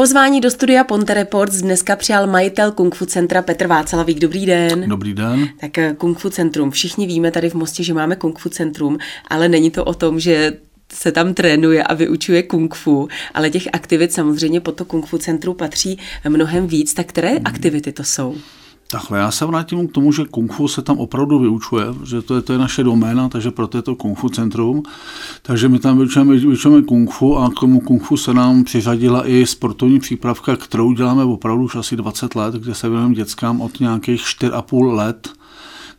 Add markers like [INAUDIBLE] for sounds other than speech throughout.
Pozvání do studia Ponte Reports dneska přijal majitel Kung Fu centra Petr Václavík. Dobrý den. Dobrý den. Tak eh, Kung Fu centrum. Všichni víme tady v Mostě, že máme Kung Fu centrum, ale není to o tom, že se tam trénuje a vyučuje kung fu, ale těch aktivit samozřejmě po to kung fu centru patří mnohem víc. Tak které hmm. aktivity to jsou? Takhle, já se vrátím k tomu, že kung fu se tam opravdu vyučuje, že to je, to je naše doména, takže proto je to kung fu centrum. Takže my tam vyučujeme, vyučujeme kung fu a k tomu kung fu se nám přiřadila i sportovní přípravka, kterou děláme opravdu už asi 20 let, kde se věnujeme dětskám od nějakých 4,5 let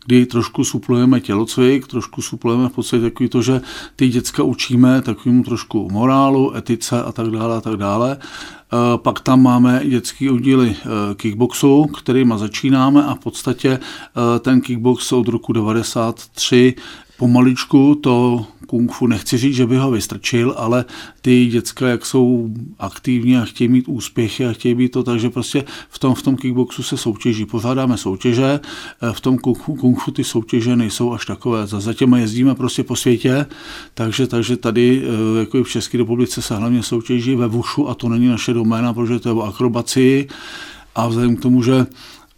kdy trošku suplujeme tělocvik, trošku suplujeme v podstatě takový to, že ty děcka učíme takovému trošku morálu, etice a tak dále a tak dále. Eh, pak tam máme dětský oddíly eh, kickboxu, kterýma začínáme a v podstatě eh, ten kickbox od roku 93 pomaličku to kung fu nechci říct, že by ho vystrčil, ale ty děcka, jak jsou aktivní a chtějí mít úspěchy a chtějí být to, takže prostě v tom, v tom kickboxu se soutěží. Pořádáme soutěže, v tom kung fu, kung fu ty soutěže nejsou až takové. Za těma jezdíme prostě po světě, takže, takže tady jako i v České republice se hlavně soutěží ve vušu a to není naše doména, protože to je o akrobaci a vzhledem k tomu, že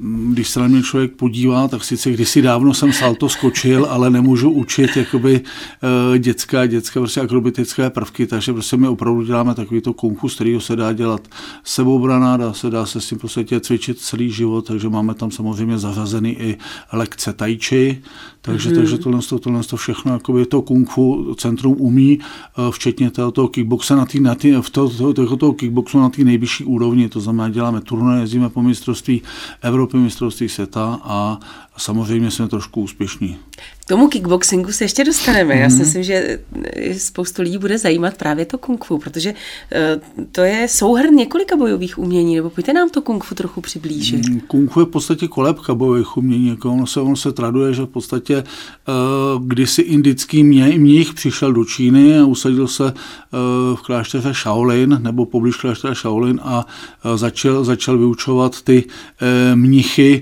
když se na mě člověk podívá, tak sice kdysi dávno jsem salto skočil, ale nemůžu učit jakoby uh, dětská, dětská prostě akrobatické prvky, takže prostě my opravdu děláme takový to kung fu, z kterého se dá dělat sebobrana, dá se, dá se s tím prostě cvičit celý život, takže máme tam samozřejmě zařazený i lekce tai chi, takže, mm-hmm. takže tohle, tohle to všechno jakoby to kung fu centrum umí, uh, včetně toho, toho kickboxe na tý, na tý, v toho, toho, toho, toho kickboxu na té nejvyšší úrovni, to znamená děláme turné, jezdíme po mistrovství Evropy, mistrovství světa a samozřejmě jsme trošku úspěšní. K tomu kickboxingu se ještě dostaneme. Mm-hmm. Já si mhm. myslím, že spoustu lidí bude zajímat právě to kung fu, protože uh, to je souhrn několika bojových umění, nebo pojďte nám to kung fu trochu přiblížit. Mm, kung fu je v podstatě kolebka bojových umění, jako ono se, ono se traduje, že v podstatě uh, kdysi indický mě, mních přišel do Číny a usadil se v klášteře Shaolin, nebo poblíž kláštera Shaolin a začal, začal vyučovat ty mnichy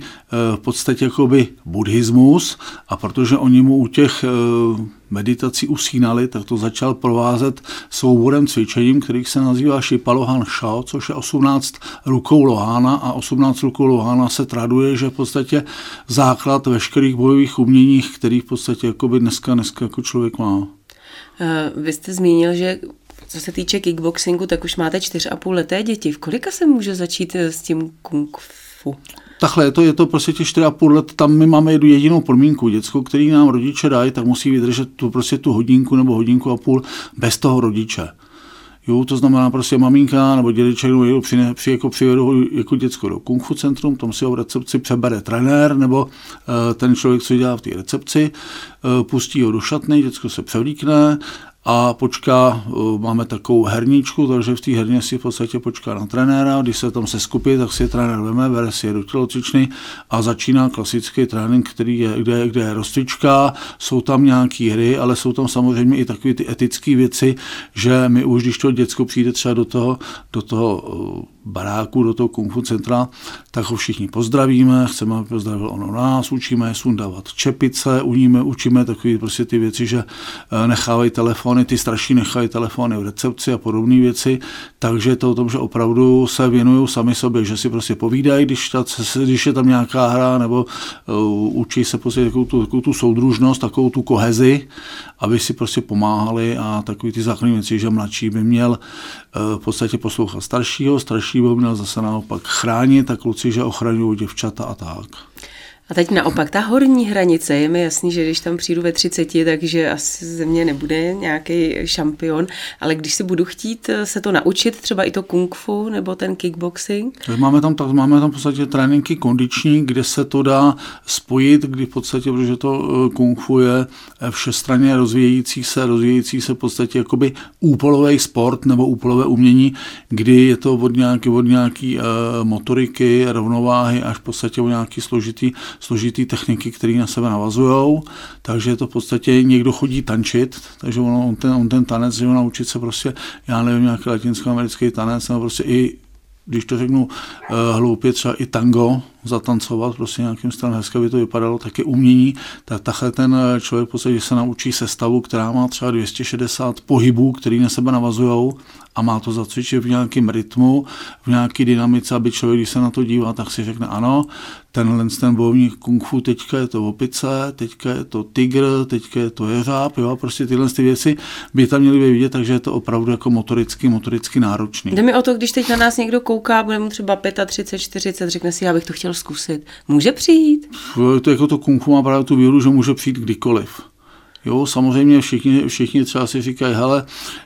v podstatě jakoby buddhismus a protože oni mu u těch eh, meditací usínali, tak to začal provázet souborem cvičením, který se nazývá Shipalohan Shao, což je 18 rukou Lohána a 18 rukou Lohána se traduje, že v podstatě základ veškerých bojových uměních, který v podstatě jakoby dneska, dneska jako člověk má. Eh, vy jste zmínil, že co se týče kickboxingu, tak už máte 4,5 leté děti. V kolika se může začít eh, s tím kung fu? Takhle, je to, je to prostě těch 4,5 let, tam my máme jednu jedinou podmínku. Děcko, který nám rodiče dají, tak musí vydržet tu, prostě tu hodinku nebo hodinku a půl bez toho rodiče. Jo, to znamená prostě maminka nebo dědeček nebo při, při, jako přivedu jako děcko do kung fu centrum, tam si ho v recepci přebere trenér nebo uh, ten člověk, co dělá v té recepci, uh, pustí ho do šatny, děcko se převlíkne a počká, eh, máme takovou herničku, takže v té herně si v podstatě počká na trenéra, když se tam se skupí, tak si trenér veme, bere si je do tělocvičny a začíná klasický trénink, který je, kde, kde je rozcvička, jsou tam nějaké hry, ale jsou tam samozřejmě i takové ty etické věci, že my už, když to děcko přijde třeba do toho, do toho eh, baráku, do toho kung fu centra, tak ho všichni pozdravíme, chceme, aby pozdravil ono nás, učíme sundávat čepice, uníme, učíme takové prostě ty věci, že eh, nechávají telefony, ty starší nechají telefony v recepci a podobné věci, takže to o tom, že opravdu se věnují sami sobě, že si prostě povídají, když, ta, když je tam nějaká hra, nebo uh, učí se prostě takovou tu, takovou tu soudružnost, takovou tu kohezi, aby si prostě pomáhali a takový ty základní věci, že mladší by měl uh, v podstatě poslouchat staršího, starší by měl zase naopak chránit a kluci, že ochraňují děvčata a tak. A teď naopak, ta horní hranice, je mi jasný, že když tam přijdu ve 30, takže asi ze mě nebude nějaký šampion, ale když si budu chtít eh, se to naučit, třeba i to kung fu nebo ten kickboxing? Máme tam, tak, máme tam v podstatě tréninky kondiční, kde se to dá spojit, kdy v podstatě, protože to eh, kung fu je eh, všestranně rozvíjející se, rozvíjející se v podstatě jakoby úpolový sport nebo úpolové umění, kdy je to od nějaké od nějaký, motoriky, rovnováhy až v podstatě o nějaký složitý složitý techniky, které na sebe navazují, takže je to v podstatě někdo chodí tančit, takže on, on, ten, on ten tanec, že naučit se prostě, já nevím, nějaký latinsko-americký tanec, nebo prostě i když to řeknu uh, hloupě, třeba i tango zatancovat, prostě nějakým stylem. Hezké by to vypadalo, taky umění, tak takhle ten člověk v podstatě se naučí sestavu, která má třeba 260 pohybů, který na sebe navazují a má to zacvičit v nějakém rytmu, v nějaké dynamice, aby člověk, když se na to dívá, tak si řekne ano, tenhle ten bojovník kung fu, teďka je to opice, teďka je to tygr, teďka je to jeřáb, jo, prostě tyhle ty věci by tam měly být vidět, takže je to opravdu jako motoricky, motoricky náročný. Jde mi o to, když teď na nás někdo kouká, bude mu třeba 35, 40, řekne si, já bych to chtěl zkusit. Může přijít? To jako to kung fu má právě tu výhodu, že může přijít kdykoliv. Jo, samozřejmě všichni, všichni třeba si říkají, hele,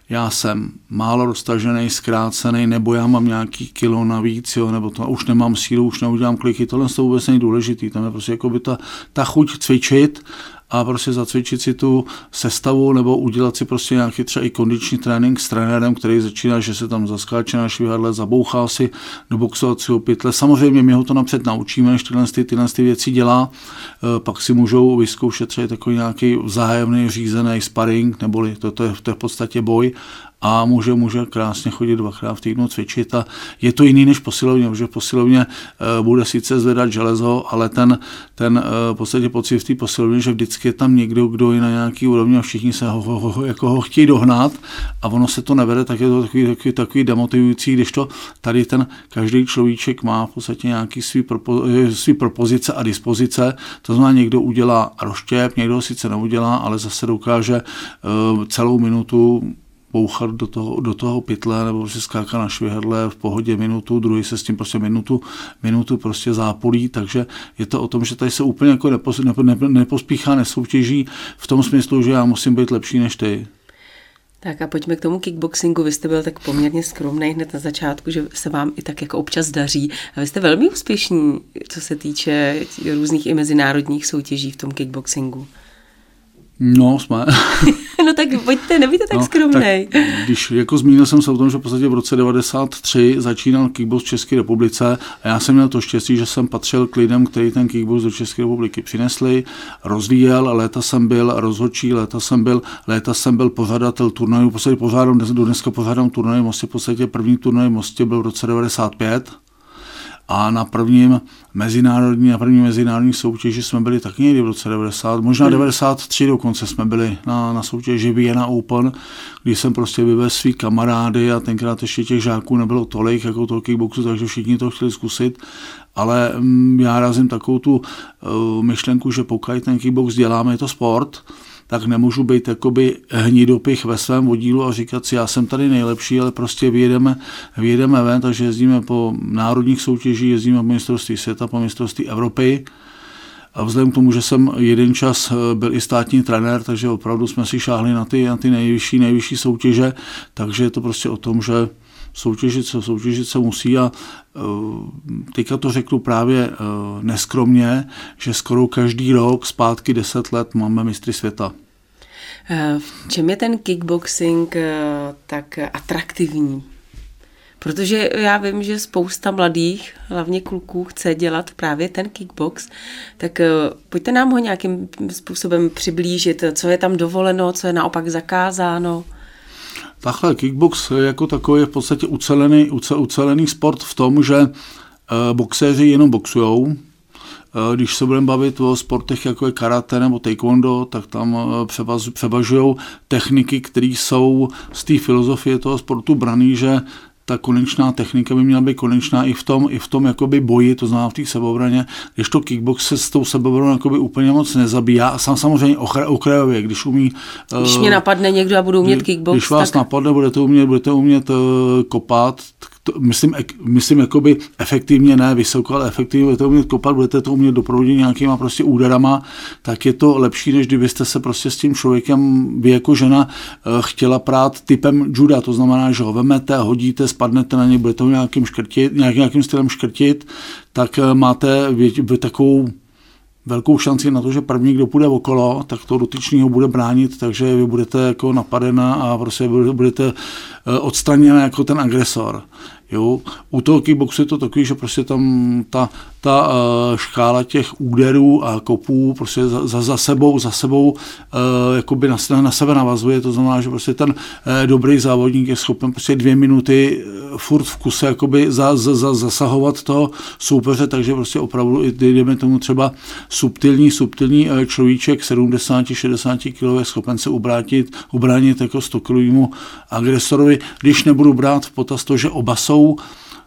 já jsem málo roztažený, zkrácený, nebo já mám nějaký kilo navíc, jo, nebo to už nemám sílu, už neudělám kliky, tohle to vůbec není důležitý, tam je prostě jako by ta, ta chuť cvičit a prostě zacvičit si tu sestavu nebo udělat si prostě nějaký třeba i kondiční trénink s trenérem, který začíná, že se tam zaskáče na švihadle, zabouchá si do boxovacího pytle. Samozřejmě my ho to napřed naučíme, než tyhle, ty, tyhle ty věci dělá, e, pak si můžou vyzkoušet třeba takový nějaký vzájemný řízený sparring, neboli to, to, je, to je v podstatě boj a může, může krásně chodit dvakrát v týdnu cvičit a je to jiný než posilovně, protože posilovně eh, bude sice zvedat železo, ale ten, ten eh, v podstatě pocit v té posilovně, že vždycky je tam někdo, kdo je na nějaký úrovni a všichni se ho, ho, ho, jako ho chtějí dohnat a ono se to nevede, tak je to takový, takový, takový demotivující, když to tady ten každý človíček má v podstatě nějaký svý, propo, eh, svý propozice a dispozice, to znamená někdo udělá roštěp, někdo sice neudělá, ale zase dokáže celou minutu bouchat do toho, do toho pytle nebo prostě skákat na švihadle v pohodě minutu, druhý se s tím prostě minutu, minutu prostě zápolí, takže je to o tom, že tady se úplně jako nepos, nepo, nepospíchá, nesoutěží v tom smyslu, že já musím být lepší než ty. Tak a pojďme k tomu kickboxingu. Vy jste byl tak poměrně skromný hned na začátku, že se vám i tak jako občas daří. A vy jste velmi úspěšní, co se týče různých i mezinárodních soutěží v tom kickboxingu. No, jsme. [LAUGHS] [LAUGHS] no tak pojďte, nevíte tak no, skromnej. Tak, když jako zmínil jsem se o tom, že v podstatě v roce 93 začínal kickbox v České republice a já jsem měl to štěstí, že jsem patřil k lidem, kteří ten kickbox do České republiky přinesli, rozvíjel, léta jsem byl rozhodčí, léta jsem byl, léta jsem byl pořadatel turnajů, v podstatě pořádám, do dneska pořádám turnaj v Mostě, v podstatě první turnaj v Mostě byl v roce 95 a na prvním mezinárodní, na první mezinárodní soutěži jsme byli taky někdy v roce 90, možná 93 hmm. dokonce jsme byli na, na soutěži Vienna Open, kdy jsem prostě vyvez svý kamarády a tenkrát ještě těch žáků nebylo tolik jako toho kickboxu, takže všichni to chtěli zkusit ale mm, já razím takovou tu uh, myšlenku, že pokud ten kickbox děláme, je to sport, tak nemůžu být jakoby hnidopich ve svém vodílu a říkat si, já jsem tady nejlepší, ale prostě vyjedeme, vyjedeme ven, takže jezdíme po národních soutěžích, jezdíme po mistrovství světa, po mistrovství Evropy, a vzhledem k tomu, že jsem jeden čas eh, byl i státní trenér, takže opravdu jsme si šáhli na ty, na ty nejvyšší, nejvyšší soutěže, takže je to prostě o tom, že soutěžit se, soutěžit se musí a eh, teďka to řeknu právě eh, neskromně, že skoro každý rok, zpátky 10 let, máme mistry světa. Eh, v čem je ten kickboxing tak atraktivní? Protože já vím, že spousta mladých, hlavně kluků, chce dělat právě ten kickbox, tak pojďte nám ho nějakým způsobem přiblížit, co je tam dovoleno, co je naopak zakázáno. Takhle kickbox jako takový je v podstatě ucelený, ucelený sport v tom, že eh, boxéři jenom boxujou, eh, když se budeme bavit o sportech jako je karate nebo taekwondo, tak tam eh, převažují techniky, které jsou z té filozofie toho sportu braný, že ta konečná technika by měla být konečná i v tom, i v tom jakoby boji, to znamená v té sebeobraně, když to kickbox se s tou sebeobranou jakoby úplně moc nezabíjá. A sám samozřejmě okrajově, když umí... Když mě napadne někdo a budu umět kickbox, Když vás tak... napadne, budete umět, budete umět uh, kopat, to, myslím, myslím jakoby efektivně, ne vysoko, ale efektivně budete umět kopat, budete to umět doprovodit nějakýma prostě úderama, tak je to lepší, než kdybyste se prostě s tím člověkem, vy jako žena, eh, chtěla prát typem juda, to znamená, že ho vemete, hodíte, spadnete na něj, budete ho nějakým, škrtit, nějak, nějakým stylem škrtit, tak eh, máte takovou velkou šanci na to, že první, kdo půjde okolo, tak to dotyčního bude bránit, takže vy budete jako napadena a prostě budete eh, odstraněna jako ten agresor. Jo. U toho kickboxu je to takový, že prostě tam ta, ta uh, škála těch úderů a kopů prostě za, za, sebou, za sebou uh, jakoby na, na sebe navazuje, to znamená, že prostě ten dobrý závodník je schopen prostě dvě minuty furt v kuse jakoby za, za, za, zasahovat toho soupeře, takže prostě opravdu, jdeme tomu třeba subtilní, subtilní uh, človíček 70-60 kg je schopen se ubrátit, ubránit jako 100 kg agresorovi, když nebudu brát v potaz to, že oba jsou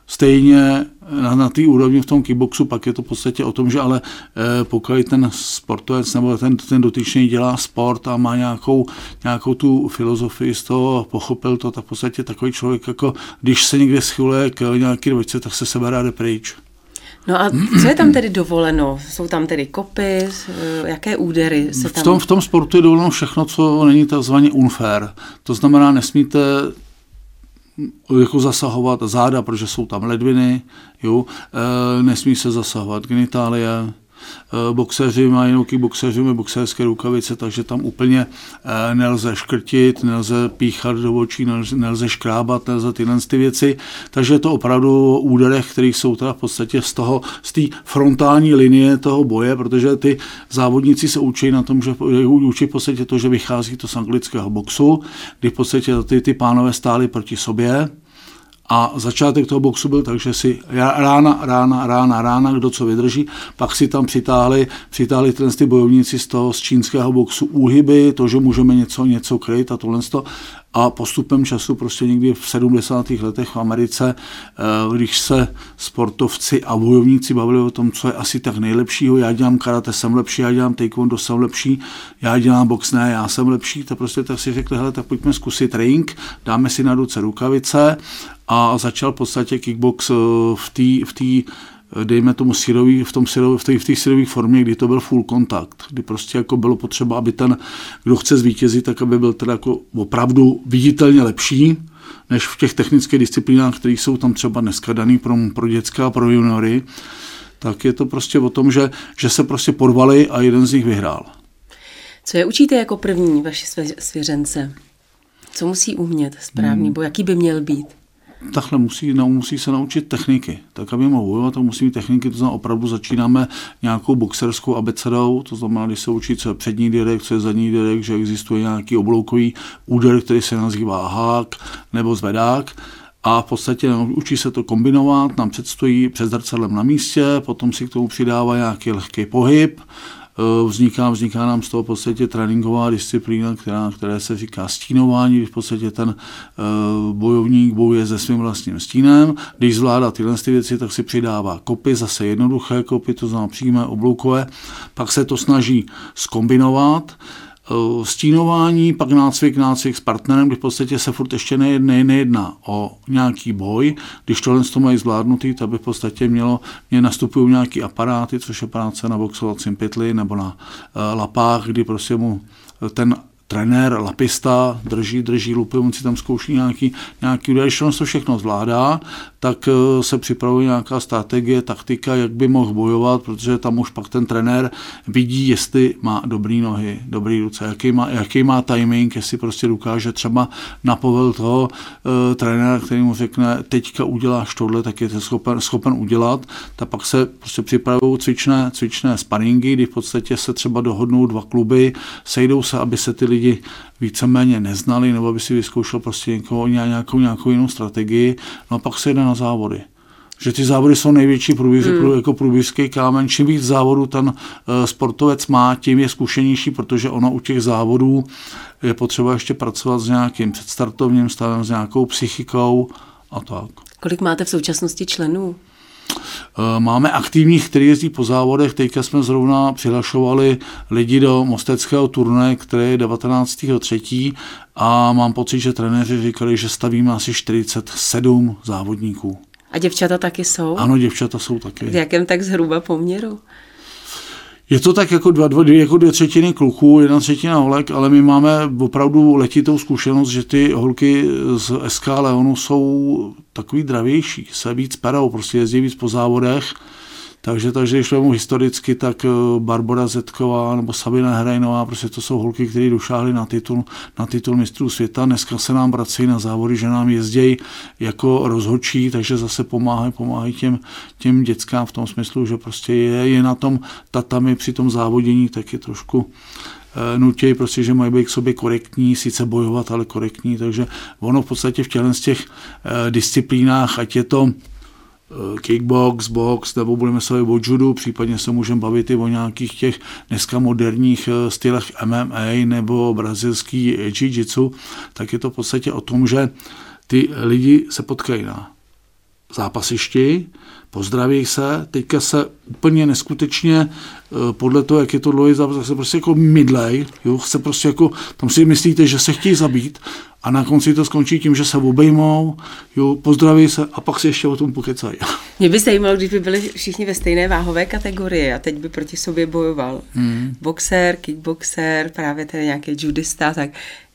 stejně na, na té úrovni v tom kickboxu, pak je to v podstatě o tom, že ale eh, pokud ten sportovec nebo ten, ten dotyčný dělá sport a má nějakou, nějakou tu filozofii z toho, pochopil to, tak v podstatě takový člověk, jako když se někde schyluje k nějaký dvojce, tak se sebe ráde pryč. No a co je tam tedy dovoleno? Jsou tam tedy kopy, eh, jaké údery se tam... V tom, v tom sportu je dovoleno všechno, co není takzvaně unfair. To znamená, nesmíte jako zasahovat záda, protože jsou tam ledviny, jo, e, nesmí se zasahovat genitálie, boxeři mají jenom boxeři mají boxerské rukavice, takže tam úplně eh, nelze škrtit, nelze píchat do očí, nelze, škrábat, nelze tyhle ty věci. Takže je to opravdu o úderech, které jsou teda v podstatě z toho, z té frontální linie toho boje, protože ty závodníci se učí na tom, že učí v podstatě to, že vychází to z anglického boxu, kdy v podstatě ty, ty pánové stáli proti sobě, a začátek toho boxu byl tak, že si rána, rána, rána, rána, kdo co vydrží, pak si tam přitáhli, přitáhli tyhle ty bojovníci z toho z čínského boxu úhyby, to, že můžeme něco, něco kryt a tohle a postupem času prostě někdy v 70. letech v Americe, eh, když se sportovci a bojovníci bavili o tom, co je asi tak nejlepšího, já dělám karate, jsem lepší, já dělám taekwondo, jsem lepší, já dělám box, ne, já jsem lepší, tak prostě tak si řekli, hele, tak pojďme zkusit ring, dáme si na ruce rukavice a začal v podstatě kickbox eh, v té v tý, eh, dejme tomu syrový, v, tom syrový, v té v té syrové formě, kdy to byl full kontakt, kdy prostě jako bylo potřeba, aby ten, kdo chce zvítězit, tak aby byl teda jako opravdu viditelně lepší, než v těch technických disciplínách, které jsou tam třeba dneska daný pro, pro dětská a pro juniory, tak je to prostě o tom, že, že se prostě porvali a jeden z nich vyhrál. Co je učíte jako první vaši svěřence? Co musí umět správný hmm. boj? Jaký by měl být? Takhle musí, no, musí se naučit techniky. Tak, aby mohl bojovat, tak musí mít techniky, to znamená opravdu začínáme nějakou boxerskou abecedou, to znamená, když se učí, co je přední direkt, co je zadní direkt, že existuje nějaký obloukový úder, který se nazývá hák nebo zvedák, a v podstatě no, učí se to kombinovat, nám předstojí před zrcadlem na místě, potom si k tomu přidává nějaký lehký pohyb, vzniká, vzniká nám z toho v podstatě tréninková disciplína, která, které se říká stínování, kdy v podstatě ten uh, bojovník bojuje se svým vlastním stínem. Když zvládá tyhle ty věci, tak si přidává kopy, zase jednoduché kopy, to znamená přímé obloukové, pak se to snaží skombinovat. Eh, stínování, pak nácvik, nácvik s partnerem, kdy v podstatě se furt ještě nejedná, nejedná o nějaký boj. Když tohle to mají zvládnutý, tak by v podstatě mělo, mě nastupují nějaký aparáty, což je práce na boxovacím pytli nebo na uh, lapách, kdy prostě mu ten trenér, lapista, drží, drží lupy, on si tam zkouší nějaký, nějaký když on to všechno zvládá, tak eh, se připravuje nějaká strategie, taktika, jak by mohl bojovat, protože tam už pak ten trenér vidí, jestli má dobrý nohy, dobrý ruce, jaký má, jaký má timing, jestli prostě dokáže třeba napovel toho uh, trenéra, který mu řekne, teďka uděláš tohle, tak je to schopen, schopen udělat, tak pak se prostě připravují cvičné, cvičné sparingy, kdy v podstatě se třeba dohodnou dva kluby, sejdou se, aby se ty lidi víceméně neznali, nebo aby si vyzkoušel prostě někoho, nějakou, nějakou jinou strategii, no a pak se jde na závody že ty závody jsou největší průběh, hmm. jako průběžský kámen. Čím víc závodů ten uh, sportovec má, tím je zkušenější, protože ono u těch závodů je potřeba ještě pracovat s nějakým předstartovním stavem, s nějakou psychikou a tak. Kolik máte v současnosti členů? Eh, máme aktivních, kteří jezdí po závodech. Teďka jsme zrovna přihlašovali lidi do mosteckého turné, které je 19.3. a mám pocit, že trenéři říkali, že stavíme asi 47 závodníků. A děvčata taky jsou? Ano, děvčata jsou taky. V jakém tak zhruba poměru? Je to tak jako, dva, dva, jako dvě třetiny kluků, jedna třetina holek, ale my máme opravdu letitou zkušenost, že ty holky z SK Leonu jsou takový dravější, se víc perou, prostě jezdí víc po závodech, Takže, takže když mu historicky, tak eh, Barbara Zetková nebo Sabina Hrajnová, prostě to jsou holky, které došáhly na titul, na titul mistrů světa. Dneska se nám vrací na závody, že nám jezdějí jako rozhodčí, takže zase pomáhají, pomáhají těm, těm dětskám v tom smyslu, že prostě je, je na tom tatami při tom závodění taky trošku Eh, nutějí prostě, že mají být k sobě korektní, sice bojovat, ale korektní, takže ono v podstatě v těchto z těch eh, disciplínách, ať je to kickbox, box, nebo budeme se o judu, případně se můžeme bavit i o nějakých těch dneska moderních stylech MMA nebo brazilský jiu-jitsu, tak je to v podstatě o tom, že ty lidi se potkají na zápasišti, pozdraví se, teďka se úplně neskutečně eh, podle toho, jak je to dlouhý zápas, se prostě jako mydlej, jo, se prostě jako, tam si myslíte, že se chtějí zabít a na konci to skončí tím, že se obejmou, jo, pozdraví se a pak si ještě o tom pokecají. [LAUGHS] Mě by zajímalo, když by byli všichni ve stejné váhové kategorii a teď by proti sobě bojoval. Hmm. Boxer, kickboxer, právě ten nějaký judista, tak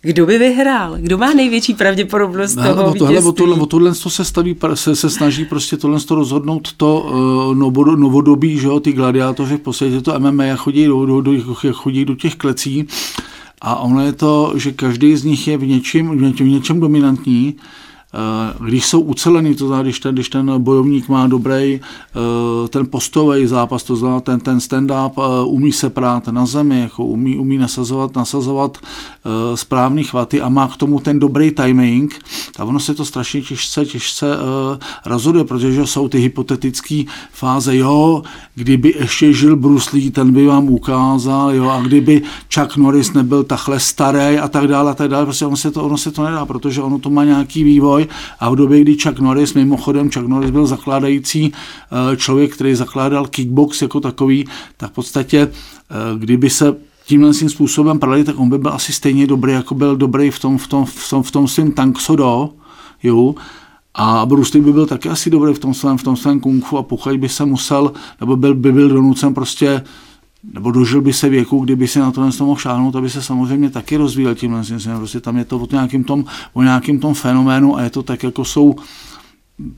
kdo by vyhrál? Kdo má největší pravděpodobnost no, toho o tohle, o tohle, o tohle to se, staví, se, se snaží prostě tohle to rozhodnout to uh, novodobí, že jo, ty gladiátoři v podstatě to MMA chodí do, do, do, chodí do těch klecí a ono je to, že každý z nich je v něčem, v něčem, v něčem dominantní když jsou ucelený, to znamená, když ten, když ten bojovník má dobrý eh, ten postový zápas, to znamená ten, ten stand-up, eh, umí se prát na zemi, jako umí, umí nasazovat, nasazovat správný chvaty a má k tomu ten dobrý timing, tak ono se to strašně těžce, těžce rozhoduje, protože jsou ty hypotetické fáze, jo, kdyby ještě žil Bruce Lee, ten by vám ukázal, jo, a kdyby Chuck Norris nebyl takhle starý a tak dále, a tak dále, prostě ono se to, ono se to nedá, protože ono to má nějaký vývoj, a v době, kdy Chuck Norris, mimochodem Chuck Norris byl zakládající eh, člověk, který zakládal kickbox jako takový, tak v podstatě, eh, kdyby se tímhle tím způsobem prodali, tak on by byl asi stejně dobrý, jako byl dobrý v tom, v tom, v tom, v tom svém Tank Sodo, jo, a Bruce Lee by byl taky asi dobrý v tom svém, v tom svém kung fu a pokud by se musel, nebo byl, by byl donucen prostě nebo dožil by se věku, kdyby si na to mohl šáhnout, aby se samozřejmě taky rozvíjel tím Prostě tam je to o nějakým tom, o nějakým tom fenoménu a je to tak, jako jsou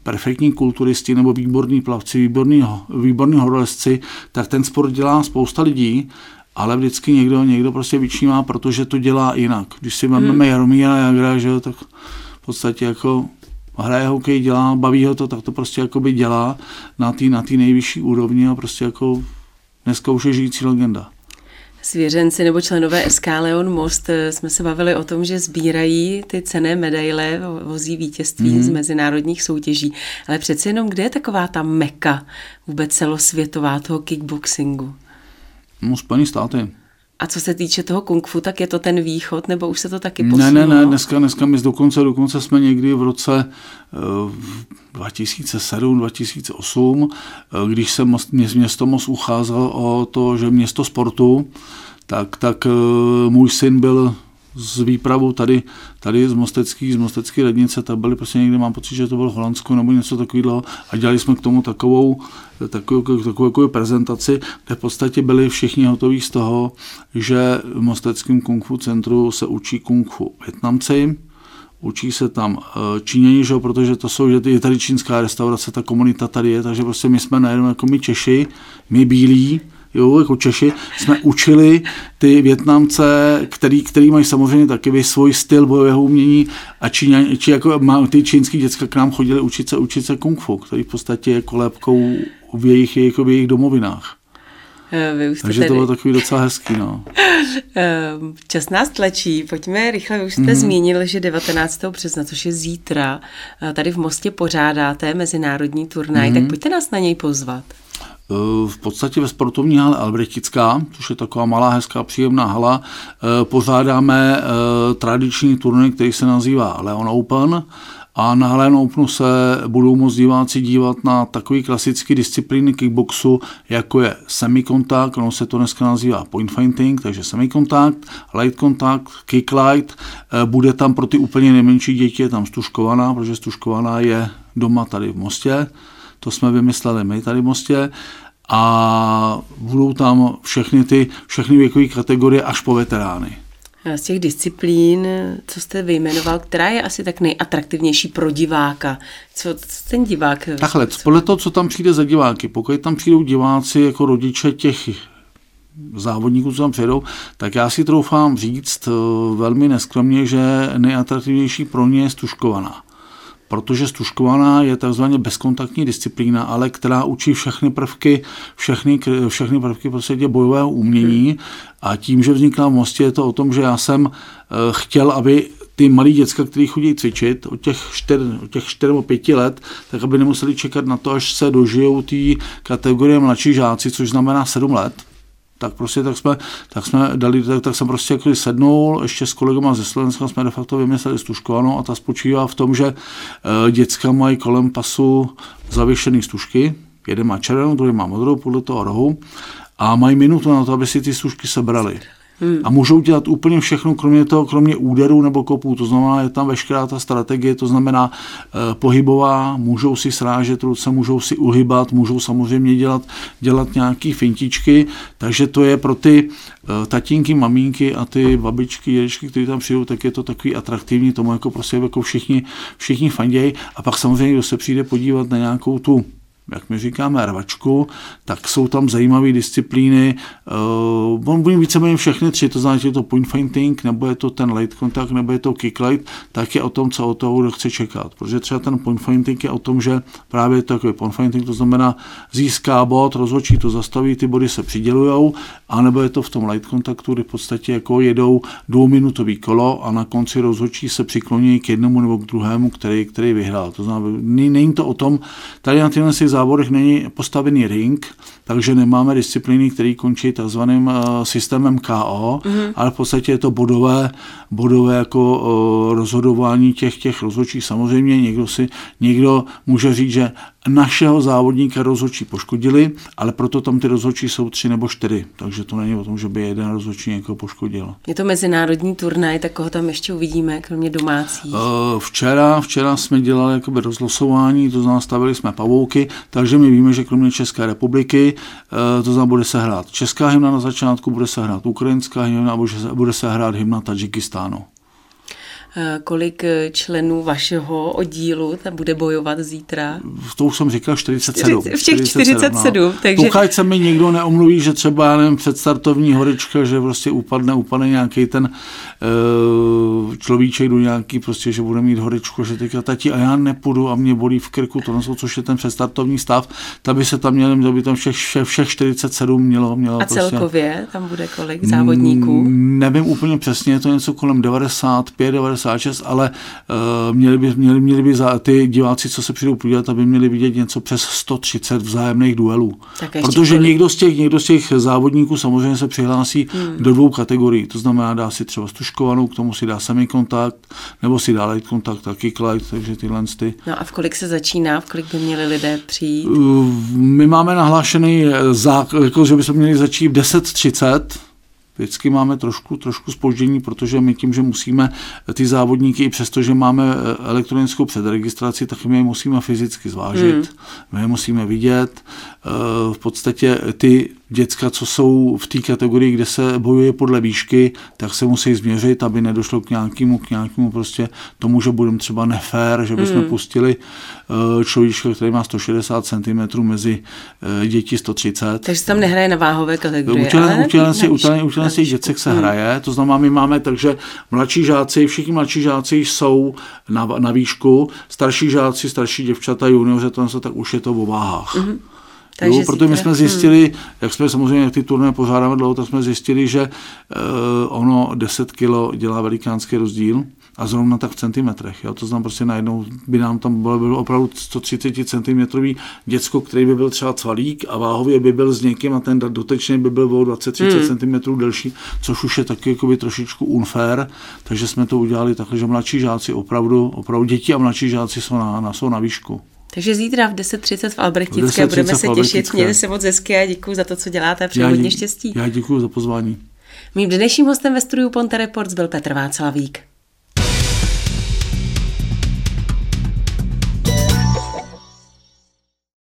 perfektní kulturisti nebo výborní plavci, výborní, výborní horolezci, tak ten sport dělá spousta lidí, ale vždycky někdo, někdo prostě vyčnímá, protože to dělá jinak. Když si máme hmm. Jaromíra Jagra, že tak v podstatě jako hraje hokej, dělá, baví ho to, tak to prostě jako by dělá na té na nejvyšší úrovni a prostě jako Dneska už je žijící legenda. Svěřenci nebo členové SK Leon Most eh, jsme se bavili o tom, že sbírají ty cené medaile, vozí vítězství mm. z mezinárodních soutěží. Ale přeci jenom, kde je taková ta meka vůbec celosvětová toho kickboxingu? No, Spojené státy. A co se týče toho kung fu, tak je to ten východ, nebo už se to taky posunulo? Ne, ne, ne, dneska, dneska my dokonce, dokonce jsme někdy v roce uh, 2007, 2008, uh, když se město Mos ucházel o to, že město sportu, tak, tak uh, můj syn byl z výpravu tady, tady z Mostecký, z Mostecký radnice, tak byli prostě někde, mám pocit, že to bylo Holandsko nebo něco takového a dělali jsme k tomu takovou, takovou, takovou, takovou prezentaci, kde v podstatě byli všichni hotoví z toho, že v Mosteckém kung fu centru se učí kung fu Větnamci, učí se tam eh, Číňani, že? protože to jsou, že je tady čínská restaurace, ta komunita tady je, takže prostě my jsme najednou jako my Češi, my bílí, jo, jako Češi, jsme učili ty Větnamce, který, který mají samozřejmě taky svůj styl bojového umění a Číňani, či jako ty čínský děcka k nám chodili učit se, učit se kung fu, který v podstatě je kolébkou v jejich, jako v jejich domovinách. Eh, vy už Takže tady... to bylo takový docela hezký, no. [LAUGHS] Eh, čas nás tlačí, pojďme rychle, vy už jste mm-hmm. zmínil, že 19. března, což je zítra, eh, tady v Mostě pořádáte mezinárodní turnaj, mm-hmm. tak pojďte nás na něj pozvat. Eh, v podstatě ve sportovní hale Albrechtická, což je taková malá, hezká, příjemná hala, eh, pořádáme eh, tradiční turnaj, který se nazývá Leon Open a na Leon Openu se budou moct diváci dívat na takový klasický disciplíny kickboxu, jako je semi-kontakt, ono se to dneska nazývá point fighting, takže semi-kontakt, light contact, kick light, bude tam pro ty úplně nejmenší děti, je tam stuškovaná, protože stuškovaná je doma tady v Mostě, to jsme vymysleli my tady v Mostě a budou tam všechny ty všechny věkové kategorie až po veterány. Z těch disciplín, co jste vyjmenoval, která je asi tak nejatraktivnější pro diváka? Co, co ten divák... Takhle, podle toho, co tam přijde za diváky. Pokud tam přijdou diváci jako rodiče těch závodníků, co tam přijedou, tak já si troufám říct eh, velmi neskromně, že nejatraktivnější pro ně je stuškovaná protože stuškovaná je takzvaně bezkontaktní disciplína, ale která učí všechny prvky, všechny, všechny prvky prostě bojového umění. A tím, že vznikla v Mostě, je to o tom, že já jsem eh, chtěl, aby ty malí děcka, kteří chodí cvičit od těch 4, od těch 4 nebo 5 let, tak aby nemuseli čekat na to, až se dožijou té kategorie mladší žáci, což znamená 7 let, tak prostě tak jsme, tak jsme dali, tak, tak jsem prostě jako sednul, ještě s kolegama ze Slovenska jsme de facto vymysleli stužkovanou a ta spočívá v tom, že uh, děcka mají kolem pasu zavěšený stužky, jeden má červenou, druhý má modrou podle toho rohu a mají minutu na to, aby si ty stužky sebrali. Hmm. A můžou dělat úplně všechno, kromě toho, kromě úderů nebo kopů. To znamená, je tam veškerá ta strategie, to znamená eh, pohybová, můžou si srážet ruce, můžou si uhybat, můžou samozřejmě dělat, dělat nějaký fintičky, takže to je pro ty eh, tatínky, mamínky a ty babičky, dědečky, kteří tam přijdou, tak je to takový atraktivní, tomu jako prostě jako všichni, všichni fandějí. A pak samozřejmě, kdo se přijde podívat na nějakou tu jak my říkáme, rvačku, tak jsou tam zajímavé disciplíny. Uh, on bude víceméně všechny tři, to znamená, že je to point fainting, nebo je to ten light contact, nebo je to kick light, tak je o tom, co od toho chce čekat. Protože třeba ten point fainting je o tom, že právě takový point fainting, to znamená získá bod, rozhočí to zastaví, ty body se přidělujou, anebo je to v tom light contactu, kdy v podstatě jako jedou dvouminutový kolo a na konci rozhočí se přikloní k jednomu nebo k druhému, který, který vyhrál. To znamená, není to o tom, tady na tyhle závodech není postavený ring, takže nemáme disciplíny, které končí takzvaným eh, systémem KO, mm-hmm. ale v podstatě je to bodové, bodové jako eh, rozhodování těch, těch rozhodčích. Samozřejmě někdo, si, někdo může říct, že našeho závodníka rozhodčí poškodili, ale proto tam ty rozhodčí jsou tři nebo čtyři, takže to není o tom, že by jeden rozhodčí někoho poškodil. Je to mezinárodní turnaj, tak koho tam ještě uvidíme, kromě domácí? Eh, včera, včera jsme dělali jakoby rozlosování, to znamená stavili jsme pavouky, takže my víme, že kromě České republiky, eh, to znamená bude se hrát česká hymna na začátku, bude se hrát ukrajinská hymna a bude se hrát hymna Tadžikistánu. Eh, kolik eh, členů vašeho oddílu tam bude bojovat zítra? To už jsem říkal 47. V těch 47, 47 no. takže... Pokud se mi někdo neomluví, že třeba, nevím, předstartovní horička, že prostě upadne, upadne nějaký ten uh, človíček do nějaký, prostě, že bude mít horičku, že teďka tati a já nepůjdu a mě bolí v krku, to jsou, což je ten předstartovní stav, tak by se tam mělo, by tam všech, všech, všech 47 mělo. mělo a prostě, celkově tam bude kolik závodníků? Nevím úplně přesně, je to něco kolem 95, 90 96, ale uh, měli, by, měli, měli by za ty diváci, co se přijdou podívat, aby měli vidět něco přes 130 vzájemných duelů. Protože někdo z, těch, někdo z těch závodníků samozřejmě se přihlásí hmm. do dvou kategorií. To znamená, dá si třeba stuškovanou, k tomu si dá semikontakt, nebo si dá light kontakt, taky light, takže tyhle ty. No a v kolik se začíná, v kolik by měli lidé přijít? Uh, my máme nahlášený, zá, jako, že bychom měli začít v 10.30, Vždycky máme trošku, trošku spoždění, protože my tím, že musíme ty závodníky, i přesto, že máme eh, elektronickou předregistraci, tak my je musíme fyzicky zvážit, hmm. my je musíme vidět. Eh, v podstatě ty děcka, co jsou v té kategorii, kde se bojuje podle výšky, tak se musí změřit, aby nedošlo k nějakému, k nějakému prostě tomu, že budeme třeba nefér, že bychom mm. pustili uh, človíčka, který má 160 cm mezi uh, děti 130. Takže se tam nehraje na váhové kategorii. U těch děcek se mm. hraje, to znamená, my máme takže mladší žáci, všichni mladší žáci jsou na, na výšku, starší žáci, starší děvčata, junioři, to tak už je to o váhách. Mm. Takže jo, protože my jsme zjistili, hmm. jak jsme samozřejmě ty turné pořádáme dlouho, tak jsme zjistili, že uh, ono 10 kilo dělá velikánský rozdíl a zrovna tak v centimetrech. Jo? To znamená prostě najednou by nám tam bylo, bylo opravdu 130 cm děcko, který by byl třeba cvalík a váhově by byl s někým a ten dotečný by byl o 20-30 hmm. cm delší, což už je taky jakoby trošičku unfair, takže jsme to udělali takhle, že mladší žáci opravdu, opravdu děti a mladší žáci jsou na, na, jsou na výšku. Takže zítra v 10.30 v Albrechtické budeme se těšit. Mějte se moc hezky a děkuji za to, co děláte a přeji hodně štěstí. Já děkuji za pozvání. Mým dnešním hostem ve studiu Ponte Reports byl Petr Václavík.